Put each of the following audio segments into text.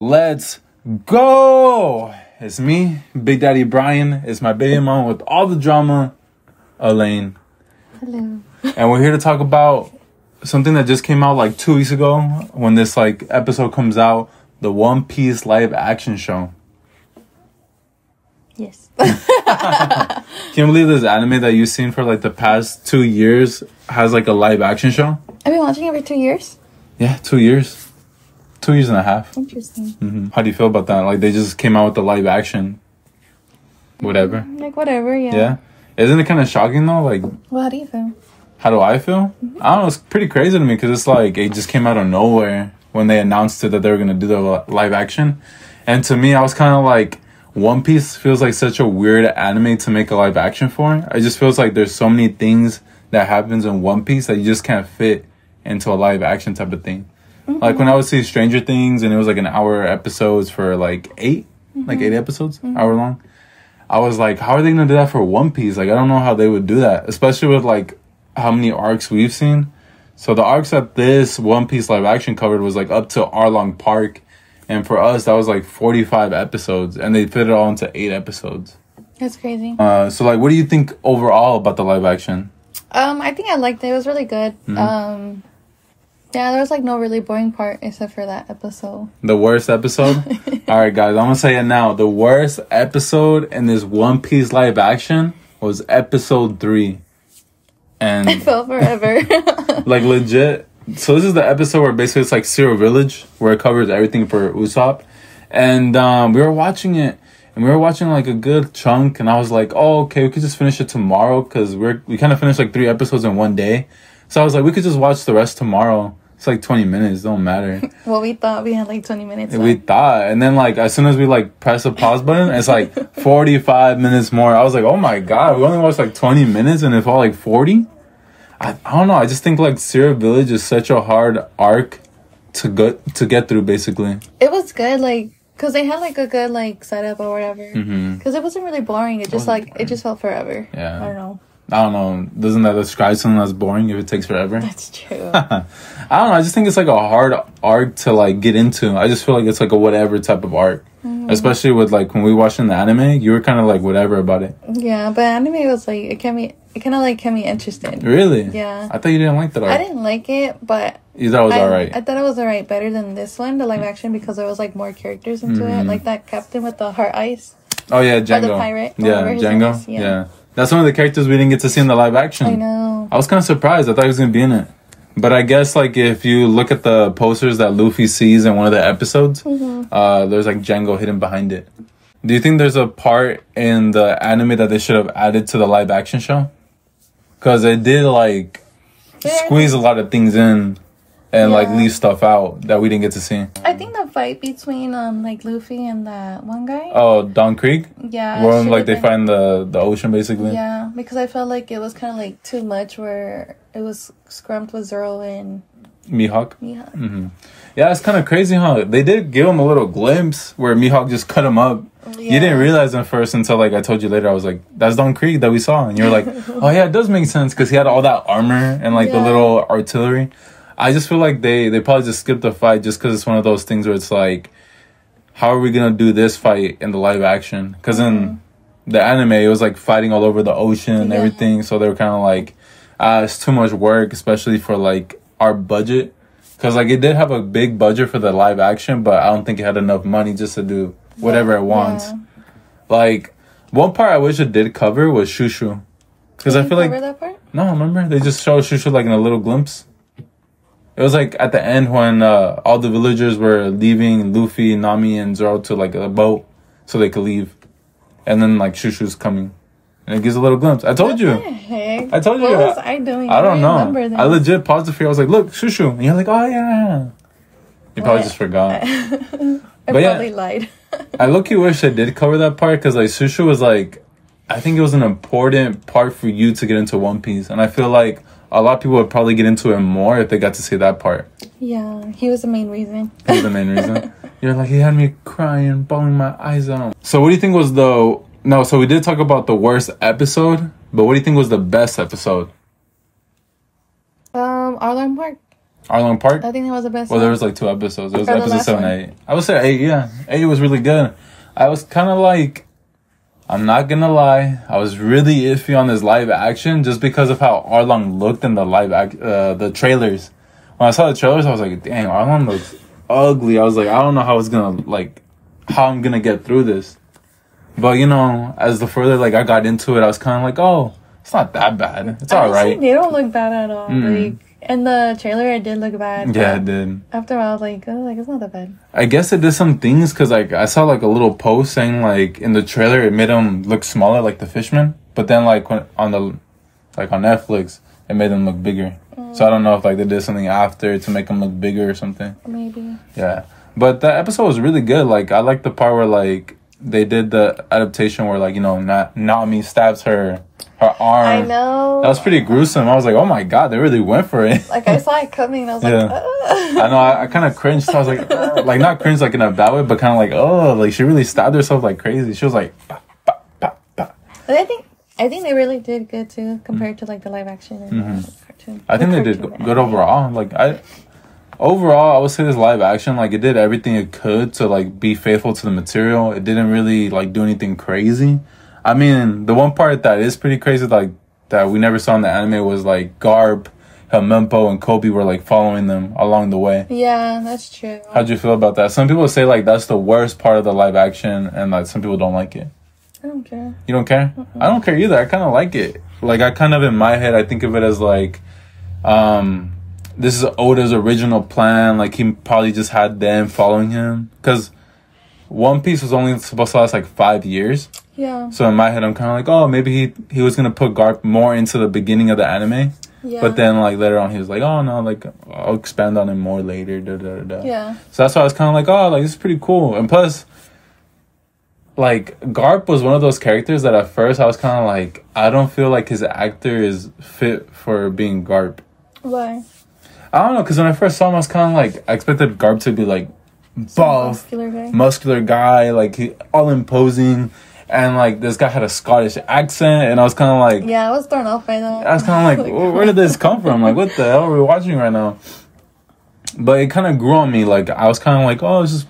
Let's go! It's me, Big Daddy Brian. It's my baby mom with all the drama, Elaine. Hello. And we're here to talk about something that just came out like two weeks ago when this like episode comes out, the One Piece live action show. Yes. Can you believe this anime that you've seen for like the past two years has like a live action show? I've been watching every two years. Yeah, two years. Two years and a half. Interesting. hmm How do you feel about that? Like they just came out with the live action. Whatever. Like whatever, yeah. Yeah. Isn't it kind of shocking though? Like, Well, how do you feel? how do I feel? I don't know. It's pretty crazy to me because it's like it just came out of nowhere when they announced it that they were gonna do the live action, and to me, I was kind of like, One Piece feels like such a weird anime to make a live action for. It just feels like there's so many things that happens in One Piece that you just can't fit into a live action type of thing. Like when I would see Stranger Things and it was like an hour episodes for like 8 like eight episodes, hour long. I was like, how are they gonna do that for One Piece? Like, I don't know how they would do that, especially with like how many arcs we've seen. So the arcs that this One Piece live action covered was like up to Arlong Park, and for us that was like forty five episodes, and they fit it all into eight episodes. That's crazy. Uh, so like, what do you think overall about the live action? Um, I think I liked it. It was really good. Mm-hmm. Um, yeah, there was like no really boring part except for that episode. The worst episode. all right, guys, I'm gonna say it now. The worst episode in this One Piece live action was episode three, and I felt forever. like legit. So this is the episode where basically it's like Syrup Village, where it covers everything for Usopp, and um, we were watching it, and we were watching like a good chunk, and I was like, oh okay, we could just finish it tomorrow because we're we kind of finished like three episodes in one day, so I was like, we could just watch the rest tomorrow. It's like twenty minutes, don't matter. well, we thought we had like 20 minutes. we left. thought, and then like as soon as we like press the pause button, it's like forty five minutes more. I was like, oh my god, we only watched like twenty minutes, and it felt like forty. I, I don't know. I just think like Syrup Village is such a hard arc to go to get through. Basically, It was good, like, cause they had like a good like setup or whatever. Mhm. Cause it wasn't really boring. It just like it just felt forever. Yeah. I don't know. I don't know. Doesn't that describe something that's boring if it takes forever? That's true. I don't know. I just think it's like a hard art to like get into. I just feel like it's like a whatever type of arc. Especially with like when we watched in the anime, you were kind of like whatever about it. yeah, but anime was like it can be It kind of like kept me interested. Really? Yeah. I thought you didn't like that arc. I didn't like it, but You thought it was I, alright. I thought it was alright, better than this one, the live action, because there was like more characters into Mm-hmm. it, like that captain with the heart eyes. Oh yeah, Django. The pirate, Yeah, Django. Yeah. yeah. That's one of the characters we didn't get to see in the live action. I know. I was kind of surprised. I thought he was gonna be in it, but I guess like if you look at the posters that Luffy sees in one of the episodes, Mm-hmm. uh, there's like Django hidden behind it. Do you think there's a part in the anime that they should have added to the live action show? Because it did like squeeze a lot of things in and like leave stuff out that we didn't get to see. I think the fight between um like Luffy and that one guy. Oh, Don Krieg, yeah. where like they been- find the the ocean basically. Yeah, because I felt like it was kind of like too much, where it was scrumped with Zoro and Mihawk. Mihawk. Mm-hmm. Yeah, it's kind of crazy, huh? They did give him a little glimpse where Mihawk just cut him up. Yeah. You didn't realize him first until like I told you later. I was like, "That's Don Krieg that we saw," and you're like, "Oh yeah, it does make sense because he had all that armor and like the little artillery." I just feel like they they probably just skipped the fight just because it's one of those things where it's like, how are we gonna do this fight in the live action? Because in the anime, it was like fighting all over the ocean and Mm-hmm. Yeah. everything, so they were kind of like, ah, it's too much work, especially for like our budget. Because like it did have a big budget for the live action, but I don't think it had enough money just to do whatever it wants. Yeah. Like one part I wish it did cover was Shushu, because I feel like cover that part. no, remember they just showed Shushu like in a little glimpse. It was like at the end when uh, all the villagers were leaving Luffy, Nami, and Zoro to like a boat so they could leave, and then like Shushu's coming, and it gives a little glimpse. I told you. What the heck? I told you. What was I doing? I don't know. I legit paused the video. I was like, "Look, Shushu," and you're like, "Oh yeah." You probably What? just forgot. I but yeah. probably lied. I look you wish I did cover that part because like Shushu was like, I think it was an important part for you to get into One Piece, and I feel like a lot of people would probably get into it more if they got to see that part. yeah, he was the main reason. He was the main reason. You're like, he had me crying, bawling my eyes out. So, what do you think was the no? So we did talk about the worst episode, but what do you think was the best episode? Um, Arlen Park. Arlong Park. I think that was the best. Well, there was like two episodes. It was Or episode last seven, one. eight. I would say eight. Yeah, eight was really good. I was kind of like, I'm not gonna lie, I was really iffy on this live action just because of how Arlong looked in the live act, uh, the trailers. When I saw the trailers, I was like, dang, Arlong looks ugly. I was like, I don't know how it's gonna like, how I'm gonna get through this. But you know, as the further like I got into it, I was kind of like, oh, it's not that bad. It's all Honestly, right. They don't look bad at all. Mm-mm. Like in the trailer, it did look bad. Yeah, it did. After a while, I was like, oh, like it's not that bad. I guess it did some things because like I saw like a little post saying like in the trailer it made him look smaller like the fishman, but then like when, on the like on Netflix it made him look bigger. So I don't know if like they did something after to make him look bigger or something. Maybe. Yeah, but that episode was really good. Like I like the part where like they did the adaptation where like you know Na- Nami stabs her her arm. I know. That was pretty gruesome. I was like, oh my god, they really went for it. Like I saw it coming, I was Yeah. like, I know. I, I kind of cringed. So I was like, "Ugh." like not cringe like in a bad way, but kind of like, oh, like she really stabbed herself like crazy. She was like, bah, bah, bah, bah. But I think I think they really did good too compared to like the live action and cartoon. Mm-hmm. I think the they did good overall. Like I, overall, I would say this live action, like it did everything it could to like be faithful to the material. It didn't really like do anything crazy. I mean, the one part that is pretty crazy, like that we never saw in the anime, was like Garp, Helmeppo, and Koby were like following them along the way. Yeah, that's true. How'd you feel about that? Some people say like that's the worst part of the live action, and like some people don't like it. I don't care. You don't care? I don't care either. I kind of like it. Like I kind of in my head, I think of it as like, um, this is Oda's original plan. Like he probably just had them following him because One Piece was only supposed to last like five years. Yeah. So in my head, I'm kind of like, oh, maybe he he was gonna put Garp more into the beginning of the anime, Yeah. but then like later on, he was like, oh no, like I'll expand on it more later. Da, da, da, da. Yeah. So that's why I was kind of like, oh, like this is pretty cool. And plus, like Garp was one of those characters that at first I was kind of like, I don't feel like his actor is fit for being Garp. Why? I don't know, because when I first saw him, I was kind of like, I expected Garp to be like buff, Muscular guy. muscular guy, like he, all imposing, and like this guy had a Scottish accent, and I was kind of like, Yeah, I was thrown off by that. I was kind of like, where, did this come from? Like, what the hell are we watching right now? But it kind of grew on me. Like, I was kind of like, oh, it's just,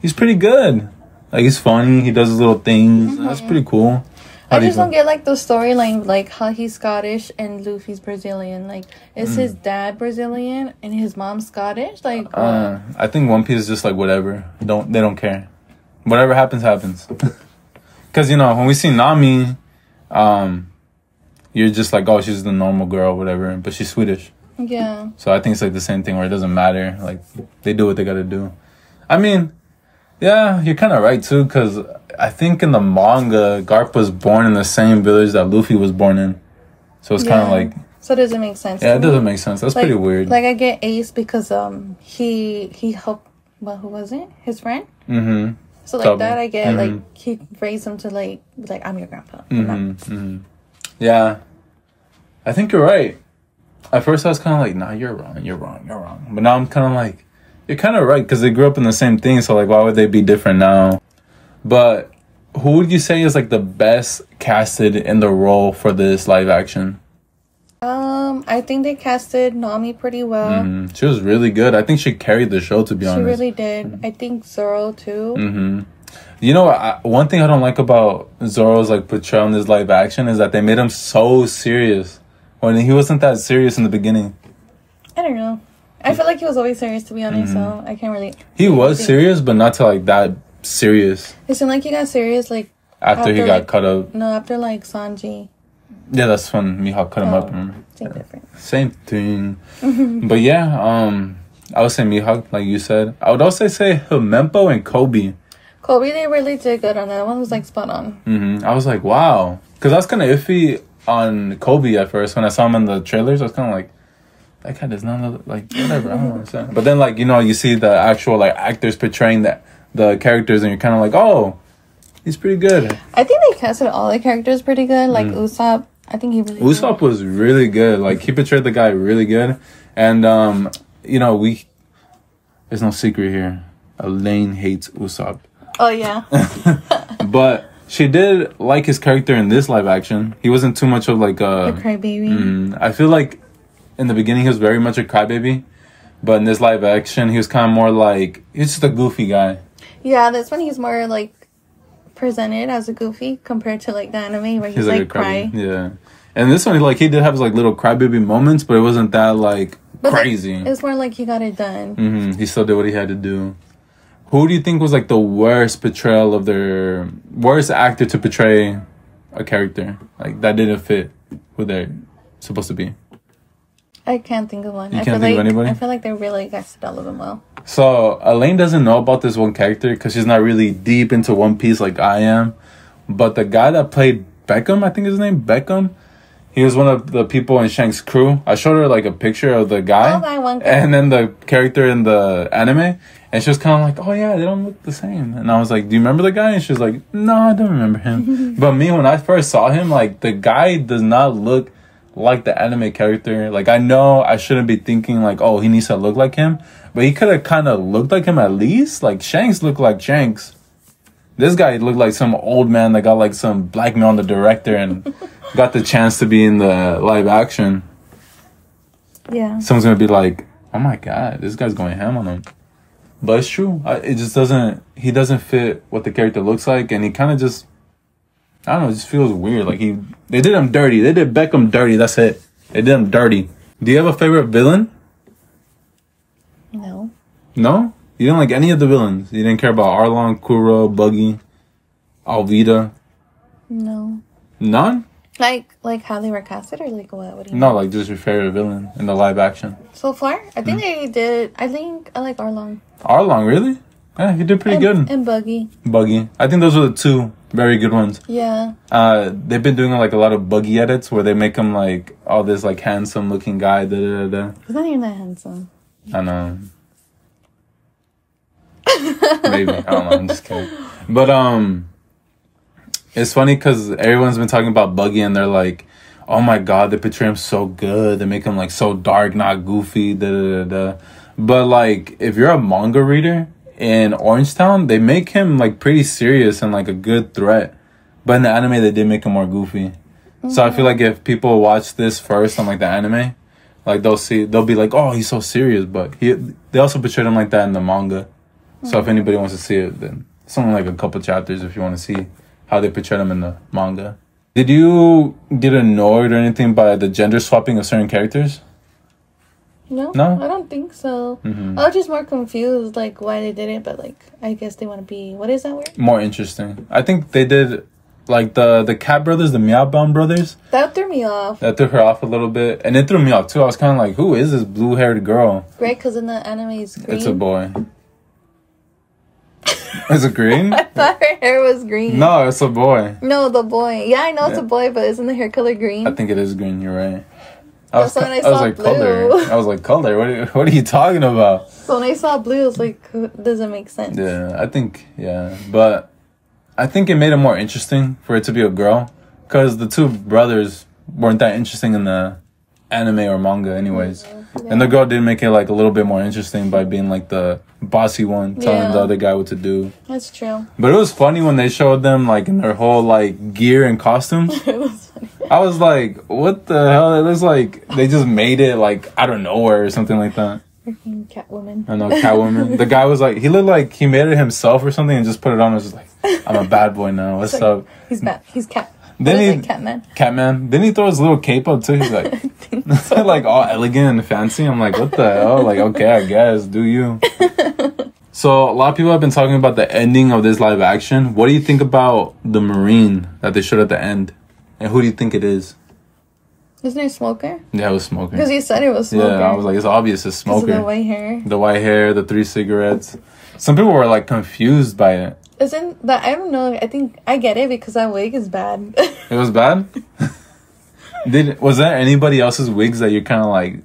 he's pretty good. Like, he's funny. He does his little things. Mm-hmm. That's pretty cool. I just don't get like the storyline, like how he's Scottish and Luffy's Brazilian. Like, is Mm. his dad Brazilian and his mom Scottish? Like, Uh, I think One Piece is just like whatever. Don't they don't care. Whatever happens, happens. Because you know when we see Nami, um, you're just like, oh, she's the normal girl, whatever. But she's Swedish. yeah, So I think it's like the same thing where it doesn't matter. Like they do what they gotta do. I mean, yeah, you're kind of right too. Because I think in the manga, Garp was born in the same village that Luffy was born in. So it's kind of like, so it doesn't make sense. yeah, it me. doesn't make sense. That's like, pretty weird. Like I get Ace because um he he helped. Well, who was it? His friend. mm-hmm. So like that, I get Mhm. like he raised him to like like I'm your grandpa. Mm-hmm. hmm Yeah, I think you're right. At first, I was kind of like, "Nah, you're wrong. You're wrong. You're wrong." But now I'm kind of like, "You're kind of right," because they grew up in the same thing. So like, why would they be different now? But who would you say is like the best casted in the role for this live action? Um, I think they casted Nami pretty well. Mm, she was really good. I think she carried the show. To be She honest, she really did. I think Zoro too. hmm You know, I, one thing I don't like about Zoro's like portrayal in this live action is that they made him so serious when he wasn't that serious in the beginning. I don't know. I feel like he was always serious to be honest, Mm-hmm. so I can't really. He was serious, but not to like that serious It seemed like he got serious like after, he got like- cut up. no after like Sanji. Yeah, that's when Mihawk cut him Oh. up. Remember? Same difference. Same thing. but yeah, um, I would say Mihawk, like you said. I would also say Helmeppo and Koby. Koby, they really did good on that. That one was like spot on. hmm I was like, wow, because I was kind of iffy on Koby at first when I saw him in the trailers. I was kind of like, that guy does not look like whatever. I don't understand. But then, like you know, you see the actual like actors portraying that the characters, and you're kind of like, oh, he's pretty good. I think they casted all the characters pretty good. Like Mm. Usopp, I think he really. Usopp was really good. Like he portrayed the guy really good, and um, you know we. There's no secret here. Elaine hates Usopp, Oh yeah. but she did like his character in this live action. He wasn't too much of like the a. crybaby. Mm, I feel like in the beginning he was very much a crybaby, But in this live action, he was kind of more like he's just a goofy guy. Yeah, this one he's more like presented as a goofy compared to like the anime where he's, He's like, like, a cry. Yeah. And this one, like he did have like little crybaby moments, but it wasn't that like But like, crazy. it was more like he got it done. hmm He still did what he had to do. Who do you think was like the worst portrayal of their worst actor to portray a character like that didn't fit who they're supposed to be? I can't think of one. You I can't feel think like of anybody? I feel like they really casted all of them well. So Elaine doesn't know about this one character because she's not really deep into One Piece like I am. But the guy that played Beckman, I think his name Beckman, he was one of the people in Shank's crew. I showed her like a picture of the guy, Oh, that one guy. and then the character in the anime, and she was kind of like, "Oh yeah, they don't look the same." And I was like, "Do you remember the guy?" And she was like, "No, I don't remember him." but me, when I first saw him, like the guy does not look like the anime character. Like I know I shouldn't be thinking like, "Oh, he needs to look like him," but he could have kind of looked like him at least. Like Shanks looked like Shanks. This guy looked like some old man that got like some blackmail on the director and got the chance to be in the live action. Yeah. Someone's gonna be like, "Oh my god, this guy's going ham on him." But it's true. I, it just doesn't. He doesn't fit what the character looks like, and he kind of just. I don't know. It just feels weird. Like he, they did him dirty. They did Beckman dirty. That's it. They did him dirty. Do you have a favorite villain? No. No, you didn't like any of the villains. You didn't care about Arlong, Kuro, Buggy, Alvida. No. None. Like like how they were casted or like what? What do you No, like just your favorite villain in the live action. So far, I think hmm. they did. I think I like Arlong. Arlong, really? Yeah, he did pretty and, good. And Buggy. Buggy. I think those are the two very good ones. Yeah. Uh, they've been doing like a lot of Buggy edits where they make him like all this like handsome looking guy. Da da da. da. He's not even that handsome. I know. Maybe I don't know. I'm just kidding. But um, it's funny because everyone's been talking about Buggy and they're like, "Oh my god, they portray him so good. They make him like so dark, not goofy." Da da da. da. But like, if you're a manga reader in Orange Town, they make him like pretty serious and like a good threat. But in the anime, they did make him more goofy. So I feel like if people watch this first on like the anime, like they'll see they'll be like, oh, he's so serious. But he they also portrayed him like that in the manga. So if mm-hmm. anybody wants to see it, then it's only like a couple chapters if you want to see how they portrayed him in the manga. Did you get annoyed or anything by the gender swapping of certain characters? No. No? Mm-hmm. I don't think so. I was just more confused, like why they did it, but like I guess they want to be. What is that word? More interesting. I think they did like the the Cat brothers, the Meowban brothers. That threw me off. That threw her off a little bit, and it threw me off too. I was kind of like, "Who is this blue haired girl?" Great, because in the anime it's green. It's a boy. is it green? I thought her hair was green. No, it's a boy. No, the boy. Yeah, I know it's a boy, but isn't the hair color green? I think it is green. You're right. I was, when I I was like blue. color. I was like color. What are, what are you talking about? so when I saw blue, I was like, doesn't make sense. Yeah, I think yeah, but I think it made it more interesting for it to be a girl because the two brothers weren't that interesting in the anime or manga, anyways. Mm-hmm. And the girl did make it like a little bit more interesting by being like the bossy one, telling Yeah. the other guy what to do. That's true. But it was funny when they showed them like in their whole like gear and costumes. it was funny. I was like, what the hell? It looks like they just made it like out of nowhere or something like that. Freaking Catwoman. I know Catwoman. the guy was like, he looked like he made it himself or something and just put it on. and was just like, I'm a bad boy now. What's Like, up, He's bad. He's cat. Then he- Catman? Catman? Then he throw his little cape up too. He's like, like all elegant and fancy. I'm like, what the hell? Like, okay, I guess, do you? So a lot of people have been talking about the ending of this live action. What do you think about the Marine that they showed at the end? And who do you think it is? Isn't it Smoker? Yeah, it was Smoker. Because he said it was Smoker. Yeah, I was like, it's obvious it's Smoker. the white hair. the white hair, the three cigarettes. Some people were like confused by it. Isn't that? I don't know. I think I get it because that wig is bad. It was bad. Did was there anybody else's wigs that you kind of like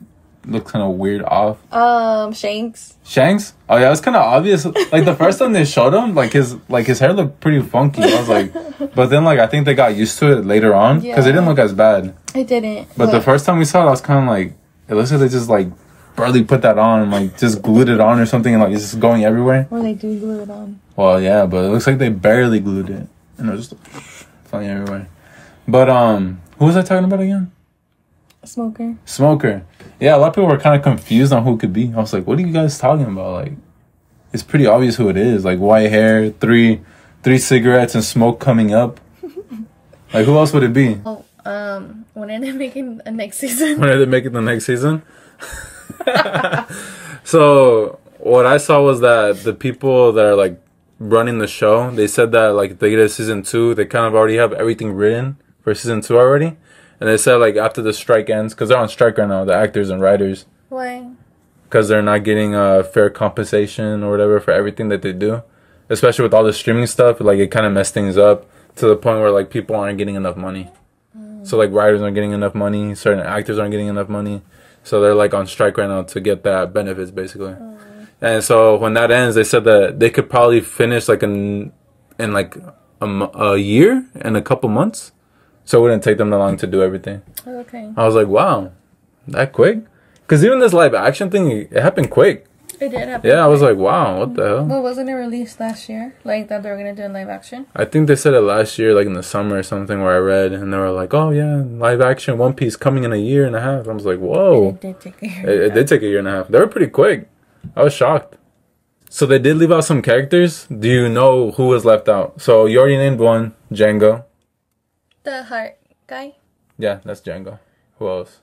look kind of weird off? um, Shanks. Shanks? Oh yeah, it was kind of obvious. Like the first time they showed him, like his like his hair looked pretty funky. I was like, but then like I think they got used to it later on because it didn't look as bad. I didn't. But the first time we saw it, I was kind of like, it looks like they just like barely put that on and like just glued it on or something and like it's just going everywhere. Or they do glue it on. Well, yeah, but it looks like they barely glued it, and it was just flying everywhere. But um, who was I talking about again? Smoker. Smoker. Yeah, a lot of people were kind of confused on who it could be. I was like, what are you guys talking about? Like, it's pretty obvious who it is. Like white hair, three, three cigarettes, and smoke coming up. like, who else would it be? Oh, um, when are they making the next season? When are they making the next season? so what I saw was that the people that are like running the show, they said that like they get a season two, they kind of already have everything written for season two already, and they said like after the strike ends, because they're on strike right now, the actors and writers, Why? because they're not getting a fair compensation or whatever for everything that they do, especially with all the streaming stuff. Like it kind of messed things up to the point where like people aren't getting enough money. So like writers aren't getting enough money, certain actors aren't getting enough money, so they're like on strike right now to get that benefits basically. Oh. And so when that ends, they said that they could probably finish like in in like a, a year and a couple months, so it wouldn't take them that long to do everything. Okay. I was like, wow, that quick? Because even this live action thing, it happened quick. It did happen. Yeah, I was like, wow, what the hell? Well, wasn't it released last year? Like that they were gonna do in live action? I think they said it last year, like in the summer or something, where I read, and they were like, oh yeah, live action One Piece coming in a year and a half. I was like, whoa. It did take a year. It, it did take a year and a half. They were pretty quick. I was shocked. So they did leave out some characters. Do you know who was left out? So you already named one, Django. The heart guy. Yeah, that's Django. Who else?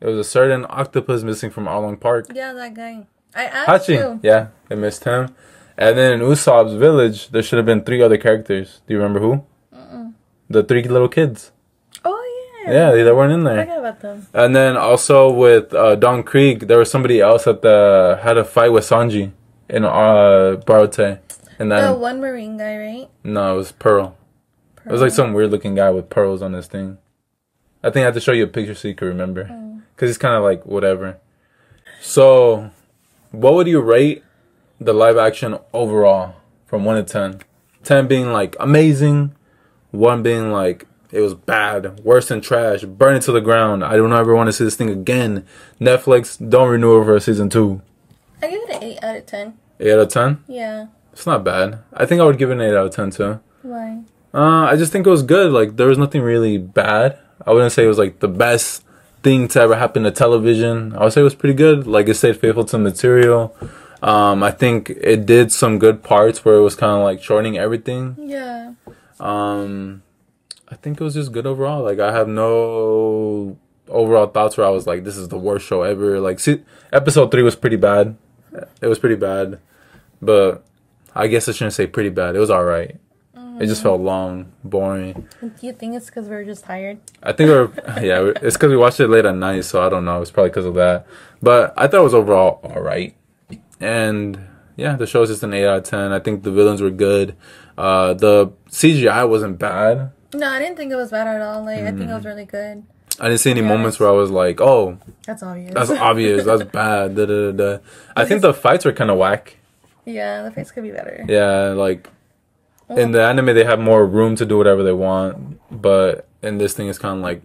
There was a certain octopus missing from Arlong Park. Yeah, that guy. I asked Hachi. you. Yeah, they missed him. And then in Usopp's village, there should have been three other characters. Do you remember who? The three little kids. Oh yeah. Yeah, they, they weren't in there. I forgot about them. And then also with uh, Don Krieg, there was somebody else that the, had a fight with Sanji in uh, Baratie. And The one marine guy, right? no, it was Pearl. It was like some weird looking guy with pearls on his thing. I think I have to show you a picture so you can remember. Because it's kind of like whatever. So, what would you rate the live action overall from 1 to 10? 10 being like amazing, 1 being like it was bad, worse than trash, burn it to the ground. I don't ever want to see this thing again. Netflix, don't renew it for season 2. I give it an eight out of ten. 8 out of 10? Yeah. It's not bad. I think I would give it an 8 out of 10 too. Why? Uh, I just think it was good. Like there was nothing really bad. I wouldn't say it was like the best thing to ever happen to television. I would say it was pretty good. Like it stayed faithful to the material. Um, I think it did some good parts where it was kind of like shortening everything. Yeah. Um, I think it was just good overall. Like I have no overall thoughts where I was like, this is the worst show ever. Like see, episode three was pretty bad. It was pretty bad, but I guess I shouldn't say pretty bad. It was all right. It just felt long, boring. Do you think it's because we're just tired? I think we're yeah, it's because we watched it late at night, so I don't know. It's probably because of that. But I thought it was overall all right, and yeah, the show is just an eight out of ten. I think the villains were good. Uh, the CGI wasn't bad. No, I didn't think it was bad at all. Like I think it Mm. was really good. I didn't see any Yeah, moments where I was like, "Oh, That's obvious. that's obvious. That's bad." Da, da, da. I think the fights were kind of whack. yeah, the fights could be better. Yeah, like Oh. in the anime they have more room to do whatever they want, but in this thing it's kind of like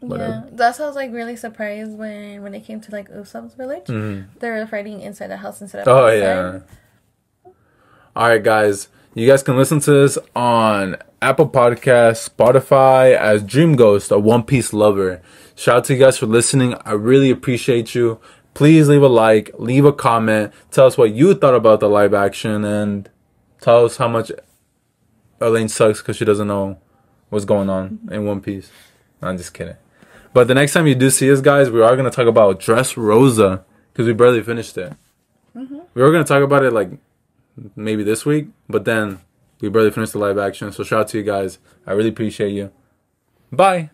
whatever. Yeah, that's why I was like really surprised when when they came to like Usopp's village. Mm-hmm. they're fighting inside the house instead of Oh outside. yeah. All right, guys. You guys can listen to this on Apple Podcasts, Spotify as Dream Ghost, a One Piece lover. Shout out to you guys for listening. I really appreciate you. Please leave a like, leave a comment, tell us what you thought about the live action, and tell us how much Elaine sucks because she doesn't know what's going on in One Piece. No, I'm just kidding. But the next time you do see us, guys, we are going to talk about Dressrosa because we barely finished it. Mm-hmm. We were going to talk about it like maybe this week, but then we barely finished the live action. So shout out to you guys. I really appreciate you. Bye.